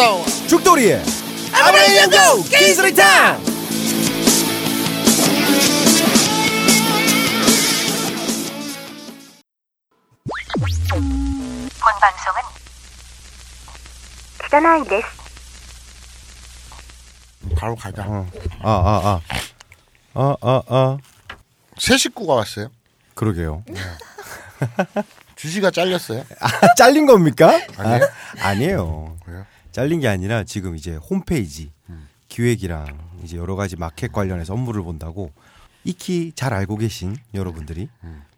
싸움 죽돌이의 아브라함 연구 기술이탕 바로 가자. 아아아아 아 아 아, 새 식구가 왔어요? 그러게요. 네. 주시가 잘렸어요? 아, 잘린 겁니까? 아니에요. 아, 니에요. 왜요? 잘린 게 아니라 지금 이제 홈페이지 기획이랑 이제 여러 가지 마켓 관련해서 업무를 본다고 익히 잘 알고 계신 여러분들이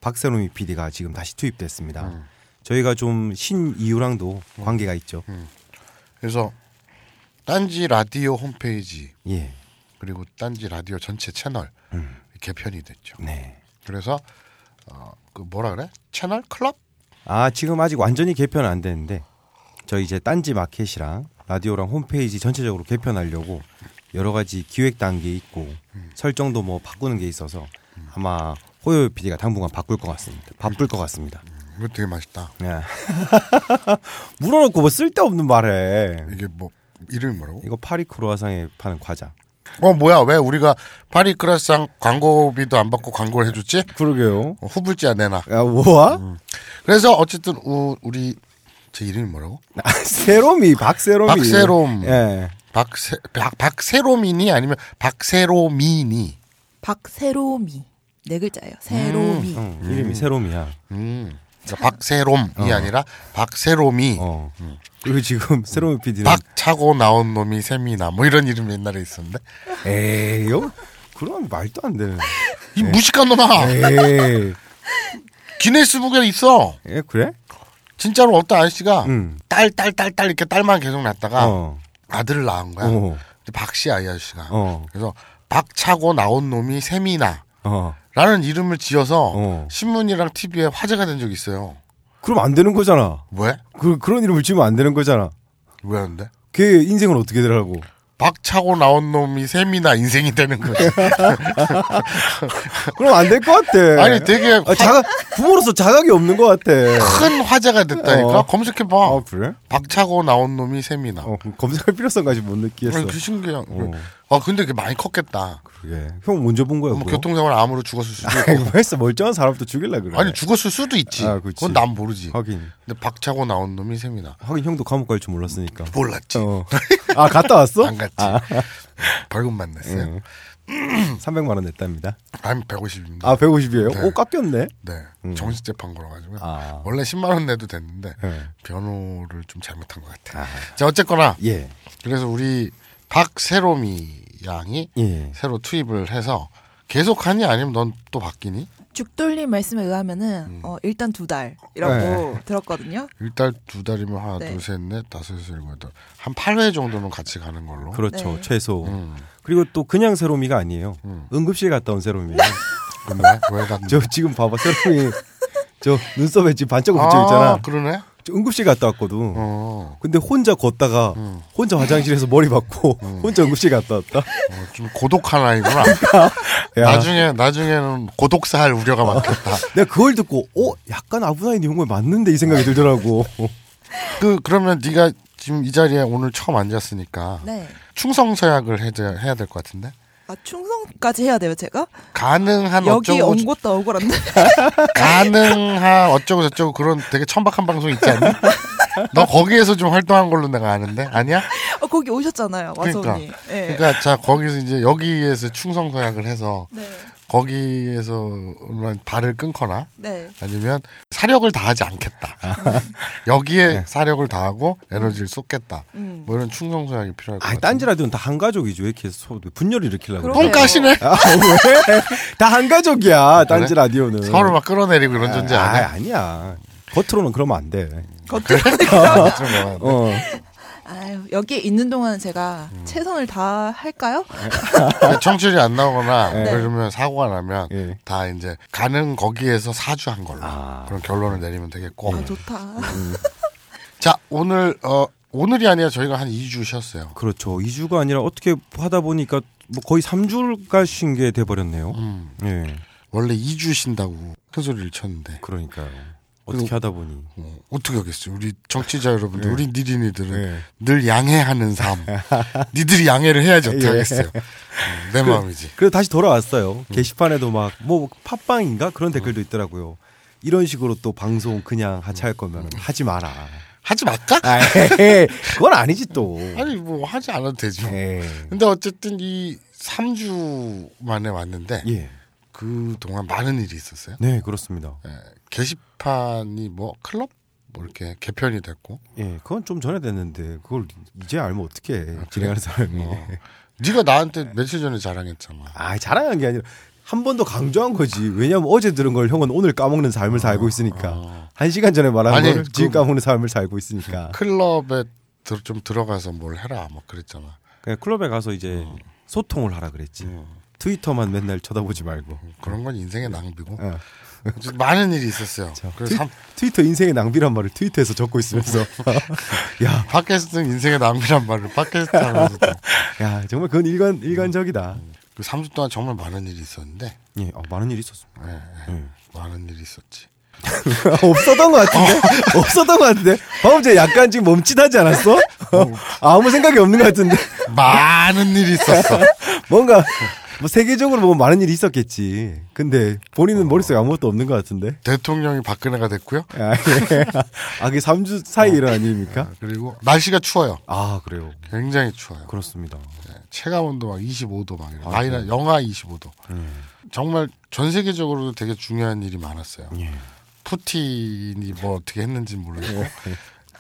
박세롬이 PD가 지금 다시 투입됐습니다. 저희가 좀 신 이유랑도 관계가 있죠. 그래서 딴지 라디오 홈페이지 예. 그리고 딴지 라디오 전체 채널 개편이 됐죠. 네. 그래서 어, 그 뭐라 그래? 채널 클럽? 아, 지금 아직 완전히 개편은 안 되는데 저희 이제 딴지 마켓이랑 라디오랑 홈페이지 전체적으로 개편하려고 여러 가지 기획 단계에 있고 설정도 뭐 바꾸는 게 있어서 아마 호요 PD가 당분간 바꿀 것 같습니다. 바쁠 것 같습니다. 이거 되게 맛있다. 예. 물어놓고 뭐 쓸데없는 말해. 이게 뭐 이름이 뭐라고? 이거 파리 크로아상에 파는 과자. 어 뭐야 왜 우리가 파리 크라상 광고비도 안 받고 광고를 해줬지? 그러게요. 어, 후불지야 내놔. 야, 뭐야? 그래서 어쨌든 우, 우리 제 이름이 뭐라고? 아, 세롬이, 박세롬이. 박세롬. 예. 박세 박 박세롬이니 아니면 박세롬이니? 박세롬이 네 글자예요. 세롬이. 응, 이름이 세롬이야. 음. 그러니까 박세롬이 아니라 박세롬이 어. 그리고 지금 세롬이 PD는 박 차고 나온 놈이 셈이나 뭐 이런 이름 옛날에 있었는데 에이요? 그런 말도 안 되는. 이 무식한 놈아 에이. 기네스북에 있어 예, 그래? 진짜로 어떤 아저씨가 응. 딸딸 딸 딸 이렇게 딸만 계속 낳다가 어. 아들을 낳은 거야 어. 박씨 아이 아저씨가 어. 그래서 박 차고 나온 놈이 셈이나 어. 라는 이름을 지어서 어. 신문이랑 TV에 화제가 된 적이 있어요 그럼 안 되는 거잖아. 왜? 그, 그런 이름을 지으면 안 되는 거잖아. 왜 하는데? 걔 인생은 어떻게 되라고. 박 차고 나온 놈이 셈이나 인생이 되는 거지 그럼 안 될 것 같아. 아니 되게 아, 자각, 부모로서 자각이 없는 것 같아. 큰 화제가 됐다니까 어. 검색해 봐 아, 그래? 박 차고 나온 놈이 셈이나 어, 검색할 필요성까지 못 느끼겠어. 아니, 그 신기해 어. 아 근데 그게 많이 컸겠다 그게. 형 먼저 본 거야, 뭐 그거? 교통사고를 암으로 죽었을 수도 있고 뭐 했어. 멀쩡한 사람도 죽일라 그래. 아니 죽었을 수도 있지 아, 그치. 그건 난 모르지 하긴. 근데 박 차고 나온 놈이 셈이나 하긴 형도 감옥 갈 줄 몰랐으니까. 몰랐지 어. 아, 갔다 왔어? 안 갔지 벌금만 냈어요 응. 300만 원 냈답니다. 한 150입니다 아, 150이에요? 네. 오, 깎였네? 네 정식 재판 걸어 가지고 아. 원래 10만 원 내도 됐는데 네. 변호를 좀 잘못한 것 같아 아. 자 어쨌거나 예. 그래서 우리 박세롬이 양이 예. 새로 투입을 해서 계속 하니 아니면 넌 또 바뀌니? 죽돌림 말씀에 의하면은 어, 일단 두 달이라고 네. 들었거든요. 일단 두 달이면 하나, 네. 둘, 셋, 넷, 다섯, 여섯, 일곱, 여덟. 한 8회 정도는 같이 가는 걸로. 그렇죠. 네. 최소. 음. 그리고 또 그냥 세롬이가 아니에요. 음. 응급실 갔다 온 세롬이에요. 근데 왜 갔니? 저 지금 봐봐. 세롬이 저 눈썹에 지금 반짝이 붙여 있잖아. 아, 그러네? 저 응급실 갔다 왔거든. 어. 근데 혼자 걷다가 음. 혼자 화장실에서 머리 박고 혼자 응급실 갔다 왔다. 어, 좀 고독한 아이구나. 야, 나중에, 나중에는 고독사 할 우려가 많겠다. 내가 그걸 듣고 어 약간 아브나인 이런 거 맞는데 이 생각이 들더라고. 그, 그러면 네가 지금 이 자리에 오늘 처음 앉았으니까 네. 충성서약을 해야, 해야 될 것 같은데? 아 충성까지 해야 돼요, 제가? 가능한 여기 어쩌고 온 것도 억울한데. 가능한 어쩌고 저쩌고 그런 되게 천박한 방송 있지 않니? 너 거기에서 좀 활동한 걸로 내가 아는데 아니야? 어, 거기 오셨잖아요, 그러니까. 와서니. 네. 그러니까 자 거기서 이제 여기에서 충성 서약을 해서 네. 거기에서만 발을 끊거나 네. 아니면 사력을 다하지 않겠다. 여기에 사력을 다하고 에너지를 쏟겠다. 음. 뭐 이런 충성서약이 필요할 것 아, 같아요. 딴지 라디오는 다 한 가족이죠. 왜 이렇게 소, 분열을 일으키려고. 똥까시네. 아, 왜? 다 한 가족이야. 딴지 그래? 라디오는. 서로 막 끌어내리고 이런 존재 아, 아니야? 아니야. 겉으로는 그러면 안 돼. 겉으로 좀 뭐. 어. 아유, 여기에 있는 동안 제가 음. 최선을 다 할까요? 청취율이 안 나오거나 네. 그러면 사고가 나면 예. 다 이제 가는 거기에서 사주한 걸로 아. 그런 결론을 내리면 되겠고 아, 좋다. 자 오늘 어 오늘이 아니라 저희가 한 2주 쉬었어요. 그렇죠. 2주가 아니라 어떻게 하다 보니까 뭐 거의 3주가 쉰 게 돼 버렸네요. 음, 예. 원래 2주 쉰다고 큰 소리를 쳤는데 그러니까요. 어떻게 하다 보니. 어, 어떻게 하겠어요? 우리 정치자 여러분들, 네. 우리 니린이들은 네. 늘 양해하는 삶. 니들이 양해를 해야지 어떻게 예. 하겠어요? 음, 내 마음이지. 그래서 다시 돌아왔어요. 게시판에도 막 뭐 팟빵인가 그런 댓글도 있더라고요. 이런 식으로 또 방송 그냥 하차할 거면 하지 마라. 하지 말까? 아, 에이, 그건 아니지 또. 아니 뭐 하지 않아도 되죠. 에이. 근데 어쨌든 이 3주 만에 왔는데 예. 그 동안 많은 일이 있었어요. 네, 그렇습니다. 예, 게시판이 뭐 클럽 뭐 이렇게 개편이 됐고 예, 그건 좀 전에 됐는데 그걸 이제 알면 어떻게 해, 아, 진행하는 사람이. 어. 네가 나한테 며칠 전에 자랑했잖아. 아, 자랑한 게 아니라 한 번 더 강조한 거지. 왜냐면 어제 들은 걸 형은 오늘 까먹는 삶을 살고 있으니까. 어. 한 시간 전에 말한 아니, 거를 지금 그- 까먹는 삶을 살고 있으니까. 클럽에 들- 좀 들어가서 뭘 해라 뭐 그랬잖아. 그냥 클럽에 가서 이제 소통을 하라 그랬지. 음, 트위터만 맨날 쳐다보지 말고. 그런 건 인생의 낭비고 어. 많은 일이 있었어요. 자, 그래서 트, 삼- 트위터 인생의 낭비란 말을 트위터에서 적고 있으면서 야, 팟캐스트는 인생의 낭비란 말을 팟캐스트 하면서도 야 정말 그건 일관 일관적이다. 그 3주 동안 정말 많은 일이 있었는데 예, 어, 많은 일이 있었습니다. 예, 예, 예. 많은 일이 있었지. 없었던 것 같은데? 없었던 것 같은데? 방금 전에 약간 지금 멈칫하지 않았어? 아무 생각이 없는 것 같은데? 많은 일이 있었어. 뭔가, 뭐, 세계적으로 보면 많은 일이 있었겠지. 근데, 본인은 머릿속에 아무것도 없는 것 같은데? 대통령이 박근혜가 됐고요. 아, 예. 아, 그게 3주 사이 일어난 일입니까? 그리고 날씨가 추워요. 아, 그래요. 굉장히 추워요. 그렇습니다. 예, 체감 온도 막 25도 막 이래. 아, 마이너 영하 25도. 음. 정말 전 세계적으로도 되게 중요한 일이 많았어요. 예. 푸틴이 뭐 어떻게 했는지 모르겠고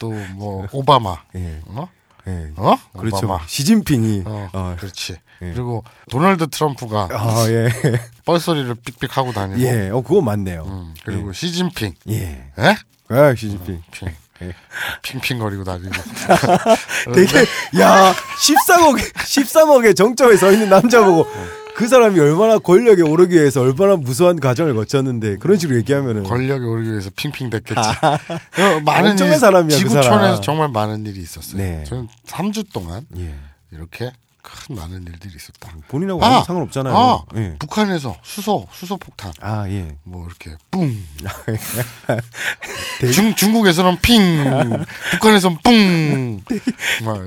또 뭐 오바마 예. 어? 예. 어? 그렇죠. 오바마. 시진핑이. 어, 어, 그렇지. 예. 그리고 도널드 트럼프가 아, 예. 뻘소리를 삑삑 하고 다니고 예. 어, 그거 맞네요. 음, 그리고 시진핑 예. 예? 아, 시진핑. 핑. 예. 핑핑거리고 다니고 되게 야 13억 13억의 정점에 서 있는 남자 보고 그 사람이 얼마나 권력에 오르기 위해서 얼마나 무수한 과정을 거쳤는데 그런 식으로 얘기하면은 권력에 오르기 위해서 핑핑 됐겠지. 어, 많은 일이- 사람이야, 그 지구촌에서 사람. 정말 많은 일이 있었어요. 네. 저는 3주 동안 예. 이렇게 큰 많은 일들이 있었다. 본인하고 아! 상관없잖아요. 아, 예. 북한에서 수소 수소 폭탄 아 예. 뭐 이렇게 뿡. 되게- 중 중국에서는 핑, 북한에서는 뿡. 막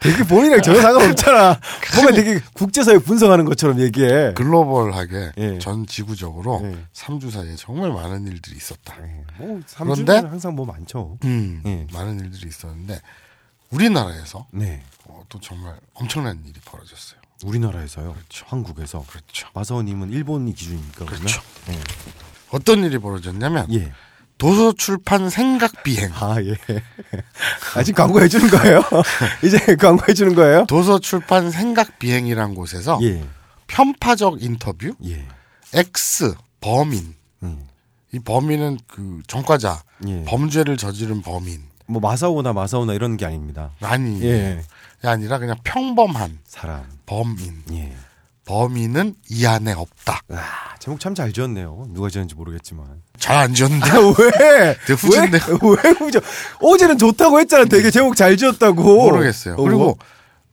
되게 본인이랑 전혀 상관없잖아. 보면 되게 국제사회 분석하는 것처럼 얘기해. 글로벌하게 예. 전 지구적으로 예. 3주 사이에 정말 많은 일들이 있었다. 예. 뭐 그런데? 3주는 항상 뭐 많죠. 음, 예. 많은 일들이 있었는데 우리나라에서 네. 어, 또 정말 엄청난 일이 벌어졌어요. 우리나라에서요. 그렇죠. 한국에서. 그렇죠. 마사오님은 일본이 기준이니까 그러면? 그렇죠. 예. 어떤 일이 벌어졌냐면 예. 도서 출판 생각 비행. 아 예. 아 지금 광고해 주는 거예요? 이제 광고해 주는 거예요? 도서 출판 생각 비행이란 곳에서 예. 편파적 인터뷰 예. X 범인 음. 이 범인은 그 전과자 예. 범죄를 저지른 범인 뭐 마사오나 마사오나 이런 게 아닙니다. 아니 예. 아니라 그냥 평범한 사람. 범인 예. 범인은 이 안에 없다 아, 제목 참 잘 지었네요. 누가 지었는지 모르겠지만. 잘 안 지었는데 왜? 되게 후진데. 왜, 왜 후져? 어제는 좋다고 했잖아. 되게 제목 잘 지었다고. 모르겠어요 어, 그리고 뭐?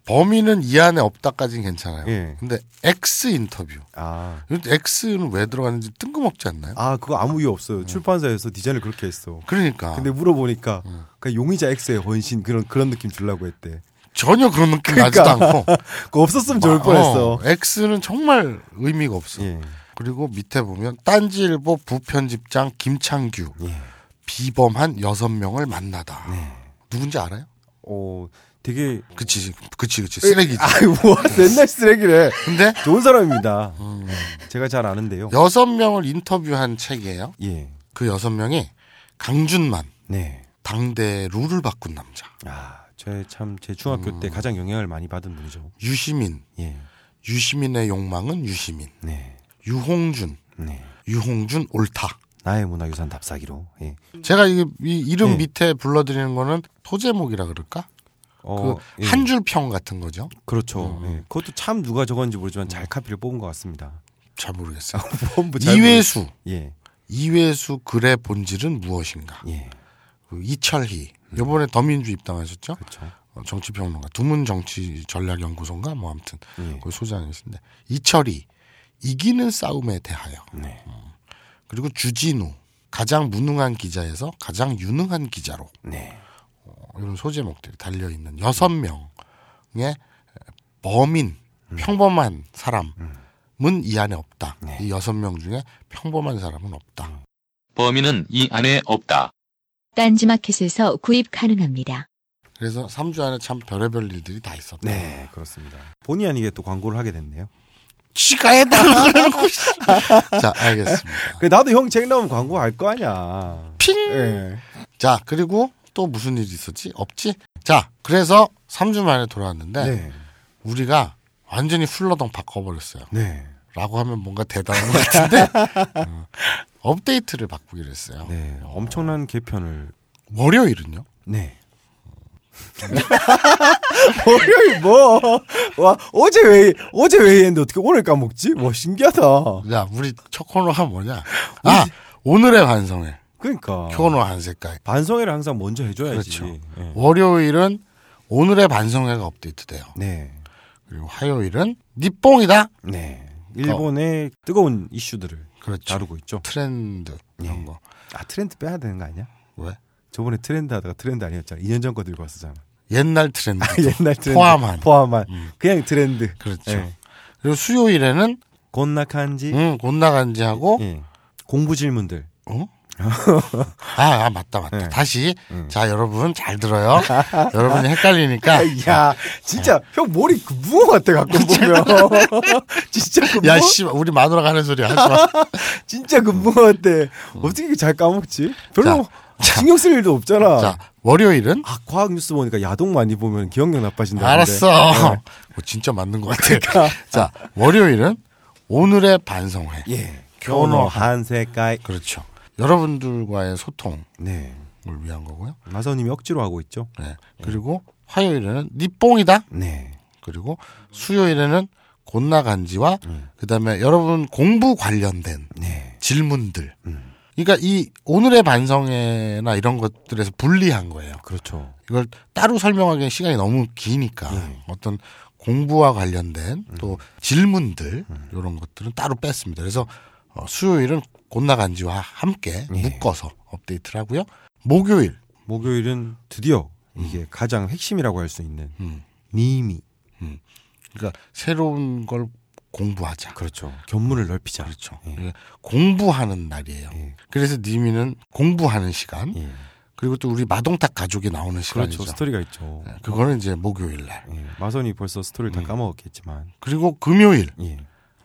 범인은 이 안에 없다까지는 괜찮아요 예. 근데 X 인터뷰 아. X는 왜 들어가는지 뜬금없지 않나요? 아, 그거 아무 이유 없어요. 출판사에서 디자인을 그렇게 했어. 그러니까 근데 물어보니까 음. 그 용의자 X의 헌신 그런 그런 느낌 주려고 했대. 전혀 그런 느낌 그러니까. 나지도 않고 그거 없었으면 좋을 뻔했어. 어, X는 정말 의미가 없어 예. 그리고 밑에 보면 딴지일보 부편집장 김창규 예. 비범한 여섯 명을 만나다. 네. 누군지 알아요? 어, 되게 그치, 그치, 그치. 쓰레기지. 아이 뭐 맨날 쓰레기래. 근데 좋은 사람입니다. 음, 제가 잘 아는데요. 여섯 명을 인터뷰한 책이에요. 예. 그 여섯 명이 강준만 네. 당대 룰을 바꾼 남자, 아, 제 참 제 중학교 음. 때 가장 영향을 많이 받은 분이죠. 유시민, 예. 유시민의 욕망은 유시민, 네. 유홍준, 네. 유홍준 옳다. 나의 문화유산 답사기로. 예. 제가 이, 이 이름 네. 밑에 불러드리는 거는 토제목이라 그럴까? 어, 그 예. 한줄 평 같은 거죠. 그렇죠. 음. 예. 그것도 참 누가 적었는지 모르지만 잘 카피를 뽑은 것 같습니다. 잘 모르겠어요. 잘 이회수, 모르- 예. 이회수 글의 본질은 무엇인가? 예. 그 이철희 이번에 더민주 입당하셨죠? 그렇죠. 어, 정치평론가 두문 정치 전략 연구소인가 뭐 아무튼 예. 그 소장이신데 이철희 이기는 싸움에 대하여 네. 그리고 주진우 가장 무능한 기자에서 가장 유능한 기자로 네. 어, 이런 소제목들이 달려 있는 여섯 명의 범인 평범한 사람은 이 안에 없다. 네. 이 여섯 명 중에 평범한 사람은 없다. 범인은 이 안에 없다. 딴지마켓에서 구입 가능합니다. 그래서 3주 안에 참 별의별 일들이 다 있었다. 네, 그렇습니다. 본의 아니게 또 광고를 하게 됐네요. 지가 해달라고. 자, 알겠습니다. 그 나도 형 책 나오면 광고 할 거 아니야. 핑! 예. 자, 그리고 또 무슨 일이 있었지? 없지? 자, 그래서 3주 만에 돌아왔는데, 네. 우리가 완전히 풀러덩 바꿔버렸어요. 네. 라고 하면 뭔가 대단한 것 같은데, 어, 업데이트를 바꾸기로 했어요. 네. 엄청난 개편을 월요일은요? 네. 월요일 뭐? 와 어제 왜 어제 왜 했는데 어떻게 오늘 까먹지? 와 신기하다. 야, 우리 첫 코너 가 뭐냐? 아, 오늘의 반성회. 그러니까 코너 한 색깔. 반성회를 항상 먼저 해줘야지. 그렇죠. 예. 월요일은 오늘의 반성회가 업데이트돼요. 네, 그리고 화요일은 니뽕이다. 네. 일본의 뜨거운 이슈들을 그렇죠. 다루고 있죠. 트렌드 이런 예. 거. 아 트렌드 빼야 되는 거 아니야? 왜? 저번에 트렌드 하다가 트렌드 아니었잖아. 2년 전 거 들고 왔었잖아. 옛날 트렌드. 옛날 트렌드 포함한. 포함한 음. 그냥 트렌드. 그렇죠. 예. 그리고 수요일에는 곤나칸지. 응, 곤나간지하고 예. 공부 질문들. 어? 아, 아, 맞다 맞다. 네. 다시 음. 자 여러분 잘 들어요. 여러분이 헷갈리니까 야, 진짜 형 머리 그 무어 같아 가끔 보면. 진짜 그 무어, 야 씨, 우리 마누라가 하는 소리 하지 마. 진짜 그 무어 같아. 어떻게 이렇게 잘 까먹지? 별로 신경 쓸 일도 없잖아. 자 월요일은 아, 과학 뉴스 보니까 야동 많이 보면 기억력 나빠진다. 알았어. 네. 뭐 진짜 맞는 것 같아. 자 월요일은 오늘의 반성회. 예. 교노 한색깔. 그렇죠. 여러분들과의 소통을 네. 위한 거고요. 마서님이 억지로 하고 있죠. 네. 그리고 화요일에는 니뽕이다. 네. 그리고 수요일에는 곤나간지와 음. 그다음에 여러분 공부 관련된 네. 질문들. 음. 그러니까 이 오늘의 반성회나 이런 것들에서 분리한 거예요. 그렇죠. 이걸 따로 설명하기엔 시간이 너무 기니까 예. 어떤 공부와 관련된 또 음. 질문들 이런 것들은 따로 뺐습니다. 그래서 어, 수요일은 곤나간지와 함께 예. 묶어서 업데이트를 하고요. 목요일 목요일은 드디어 이게 가장 핵심이라고 할 수 있는 음. 님이 그러니까 새로운 걸 공부하자. 그렇죠. 견문을 넓히자. 그렇죠. 예. 공부하는 날이에요. 예. 그래서 니미는 공부하는 시간 예. 그리고 또 우리 마동탁 가족이 나오는 시간이죠. 그렇죠. 스토리가 있죠. 네, 그거는 이제 목요일 날. 예. 마선이 벌써 스토리를 다 음. 까먹었겠지만 그리고 금요일 예.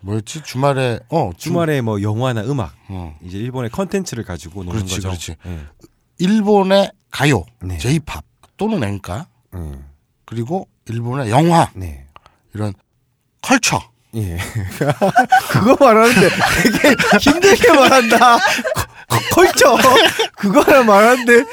뭐였지? 주말에 어 주- 주말에 뭐 영화나 음악 어, 이제 일본의 컨텐츠를 가지고 노는 그렇지, 거죠. 그렇지. 예. 일본의 가요, 네. J-팝 또는 엔카 음. 그리고 일본의 영화 네. 이런 culture 예. 그거 말하는데 되게 힘들게 말한다. culture. 그거 하나 말하는데.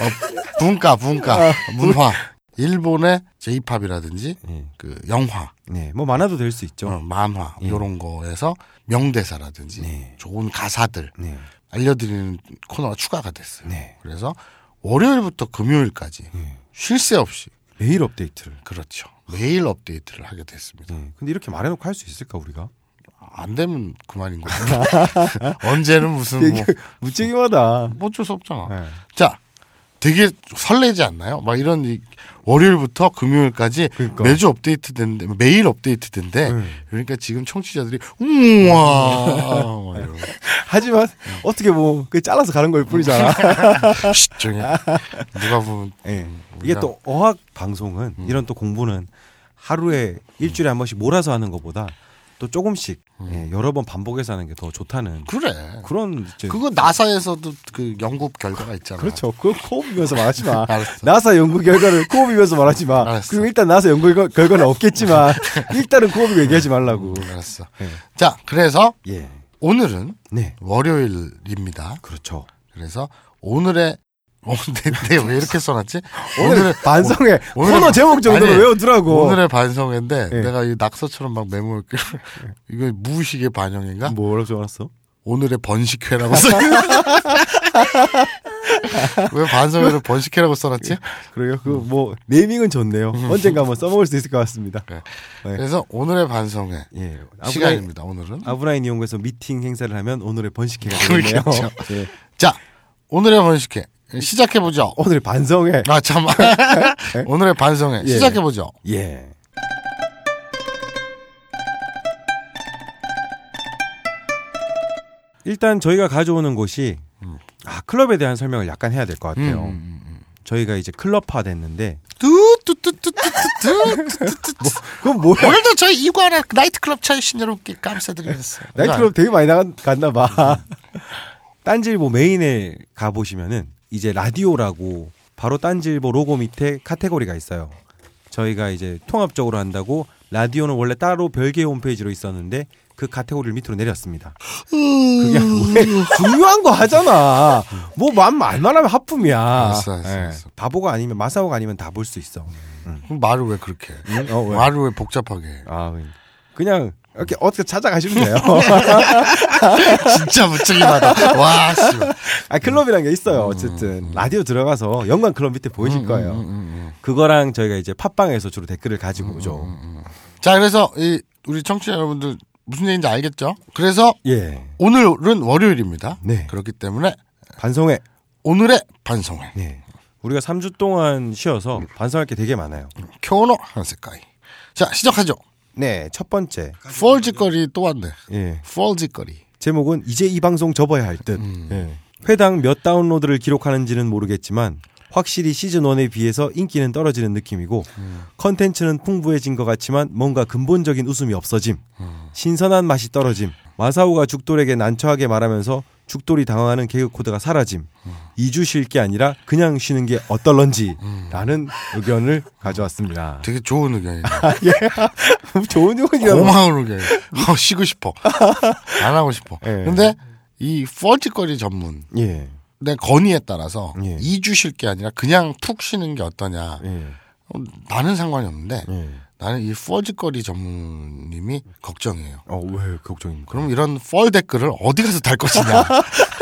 문과 문과 문화 일본의 J-팝이라든지 예. 그 영화 네. 뭐 많아도 될 수 있죠. 어, 만화 예. 이런 거에서 명대사라든지 네. 좋은 가사들 네. 알려드리는 코너가 추가가 됐어요. 네. 그래서 월요일부터 금요일까지 예. 쉴새 없이 매일 업데이트를. 그렇죠. 매일 업데이트를 하게 됐습니다. 예. 근데 이렇게 말해놓고 할 수 있을까 우리가? 안 되면 그만인 거죠. 언제는 무슨 뭐, 무책임하다. 뭐 어쩔 수 없잖아. 예. 자, 되게 설레지 않나요? 막 이런 이 월요일부터 금요일까지 그러니까. 매주 업데이트 된대, 매일 업데이트 된대. 네. 그러니까 지금 청취자들이 우와. 하지만 어떻게 뭐 그 잘라서 가는 걸 뿐이잖아. 쉿, 조용히. 누가 보면 예. 이게 또 어학 방송은 이런 또 공부는 하루에 일주일에 한 번씩 몰아서 하는 것보다 또 조금씩 예, 여러 번 반복해서 하는 게 더 좋다는 그래. 그런 그거 나사에서도 그 연구 결과가 있잖아. 그렇죠. 그거 코업이면서 말하지 마. 알았어. 나사 연구 결과를 코업이면서 말하지 마. 알았어. 그리고 일단 나사 연구 결과- 결과는 없겠지만 일단은 코업이고 얘기하지 말라고. 음, 알았어. 예. 자, 그래서 예. 오늘은 네. 월요일입니다. 그렇죠. 그래서 오늘의 어, 내, 내가 왜 이렇게 써놨지? 오늘 반성회 오늘의 코너 반- 제목 정도로 아니, 외워두라고. 오늘의 반성회인데 예. 내가 이 낙서처럼 막 메모했기 이거 무의식의 반영인가? 뭐라고 적어놨어? 오늘의 번식회라고 써. 왜 반성회를 번식회라고 써놨지? 그래요. 그뭐 네이밍은 좋네요. 언젠가 한번 써먹을 수 있을 것 같습니다. 그래. 네. 그래서 오늘의 반성회 예. 시간입니다. 오늘은 아브라인 이용해서 미팅 행사를 하면 오늘의 번식회가 되겠네요. 그렇죠. 예. 자 오늘의 번식회 시작해 보죠. 오늘 반성회. 아 참. 오늘의 반성회 예. 시작해 보죠. 예. 일단 저희가 가져오는 곳이 아 클럽에 대한 설명을 약간 해야 될 것 같아요. 음, 저희가 이제 클럽화 됐는데 뚜뚜뚜뚜뚜뚜. 그건 뭐야? 오늘도 저희 이구아나 나이트클럽 차이신 여러분께 감사드리겠어요. 나이트클럽 되게 많이 나간 갔나 봐. 딴지일보 메인에 가 보시면은 이제 라디오라고 바로 딴지일보 로고 밑에 카테고리가 있어요. 저희가 이제 통합적으로 한다고 라디오는 원래 따로 별개의 홈페이지로 있었는데 그 카테고리를 밑으로 내렸습니다. 그게 왜 중요한 거 하잖아. 뭐맘안 말하면 하품이야. 알았어, 알았어, 예. 알았어. 바보가 아니면 마사오가 아니면 다 볼 수 있어. 그럼 말을 왜 그렇게? 해? 응? 어, 왜? 말을 왜 복잡하게? 해? 아 그냥 이렇게 어떻게 찾아가시면 돼요. 진짜 무책임하다. 와 씨. 아 클럽이란 게 있어요. 어쨌든 라디오 들어가서 연관 클럽 밑에 보이실 거예요. 음, 음, 음. 그거랑 저희가 이제 팟빵에서 주로 댓글을 가지고 오죠. 자 그래서 이 우리 청취자 여러분들 무슨 얘기인지 알겠죠? 그래서 예. 오늘은 월요일입니다. 네. 그렇기 때문에 반성회. 오늘의 반성회 네. 우리가 3주 동안 쉬어서 반성할 게 되게 많아요. 쿄노 한세카이. 자 시작하죠. 네, 첫 번째. 펄짓거리 또 왔네. 예. 펄짓거리. 제목은 이제 이 방송 접어야 할 듯. 음. 예. 회당 몇 다운로드를 기록하는지는 모르겠지만 확실히 시즌 1에 비해서 인기는 떨어지는 느낌이고 음. 컨텐츠는 풍부해진 것 같지만 뭔가 근본적인 웃음이 없어짐. 음. 신선한 맛이 떨어짐. 마사오가 죽돌에게 난처하게 말하면서 죽돌이 당황하는 개그 코드가 사라짐. 음. 2주 쉴 게 아니라 그냥 쉬는 게 어떨런지 라는 의견을 가져왔습니다. 되게 좋은 의견이네. 좋은 의견이라고. 고마운 의견. 어, 쉬고 싶어. 안 하고 싶어. 예. 근데 이 펄짓거리 전문 예. 내 건의에 따라서 예. 2주 쉴 게 아니라 그냥 푹 쉬는 게 어떠냐. 예. 어, 나는 상관이 없는데 예. 나는 이 펄짓거리 전문님이 걱정이에요. 어, 왜 걱정입니까? 그럼 이런 펄 댓글을 어디 가서 달 것이냐.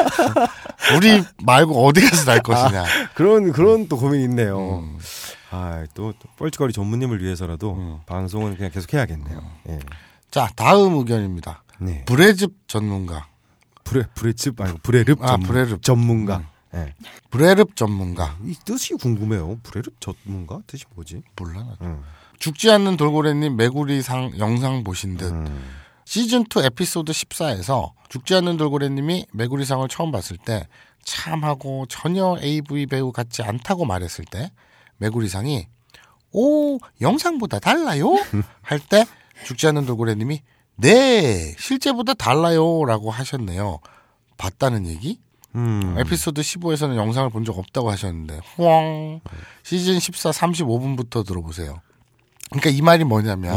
우리 말고 어디 가서 달 것이냐. 그런 그런 또 고민이 있네요. 음. 아, 또, 또 뻘짓거리 전문님을 위해서라도 음. 방송은 그냥 계속 해야겠네요. 예. 자, 다음 의견입니다. 네. 브레즙 전문가. 브레 브레즙 아니고 브레릅 아, 전문, 브레릅. 전문가. 예. 브레릅 전문가. 이 뜻이 궁금해요. 브레릅 전문가 뜻이 뭐지? 몰라. 나. 음. 죽지 않는 돌고래님 메구리상 영상 보신 듯. 음. 시즌2 에피소드 14에서 죽지 않는 돌고래님이 메구리상을 처음 봤을 때 참하고 전혀 AV 배우 같지 않다고 말했을 때 메구리상이 오 영상보다 달라요 할 때 죽지 않는 돌고래님이 네 실제보다 달라요라고 하셨네요 봤다는 얘기 음. 에피소드 15에서는 영상을 본 적 없다고 하셨는데 후엉 시즌 14 35분부터 들어보세요. 그러니까 이 말이 뭐냐면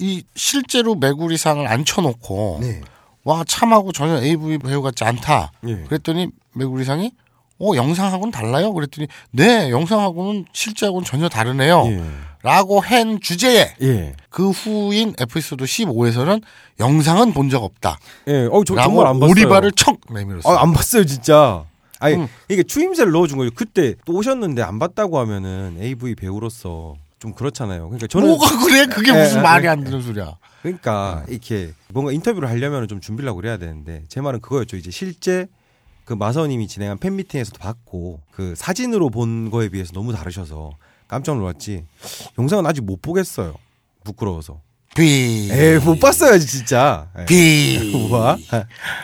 이 실제로 메구리상을 앉혀놓고 네. 와 참하고 전혀 AV 배우 같지 않다. 예. 그랬더니 메구리상이 어 영상하고는 달라요. 그랬더니 네 영상하고는 실제하고는 전혀 다르네요. 예. 라고 한 주제에 예. 그 후인 에피소드 15에서는 영상은 본 적 없다. 예. 어, 저 정말 안 봤어요. 오리발을 척 내밀었어요. 아, 안 봤어요, 진짜. 아니, 음. 이게 추임새를 넣어준 거죠. 그때 또 오셨는데 안 봤다고 하면은 AV 배우로서 좀 그렇잖아요. 그러니까 저는 뭐가 그래? 그게 예, 무슨 예, 말이 예. 안 되는 소리야. 그러니까 이렇게 뭔가 인터뷰를 하려면 좀 준비를 하고 그래야 되는데 제 말은 그거였죠. 이제 실제 그 마서님이 진행한 팬미팅에서도 봤고 그 사진으로 본 거에 비해서 너무 다르셔서 깜짝 놀랐지. 영상은 아직 못 보겠어요. 부끄러워서. 비. 에이 못 봤어요 진짜. 예. 비. 뭐야?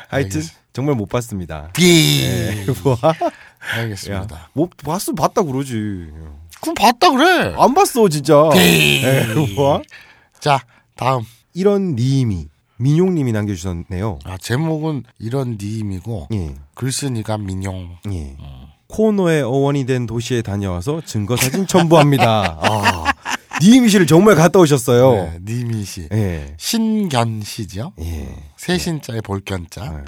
하여튼. 정말 못 봤습니다. 비. 예, 뭐야? 알겠습니다. 야, 못 봤으면 봤다 그러지. 그럼 봤다 그래. 안 봤어 진짜. 비. 에 뭐야? 자, 다음. 이런 님이 민용님이 남겨주셨네요. 아, 제목은 이런 니임이고 예. 글쓴이가 민용. 예. 코너의 어원이 된 도시에 다녀와서 증거 사진 첨부합니다. 아, 님 씨를 정말 갔다 오셨어요. 네, 니미 씨. 예. 신견 씨죠. 예. 세신자의 볼견자. 네.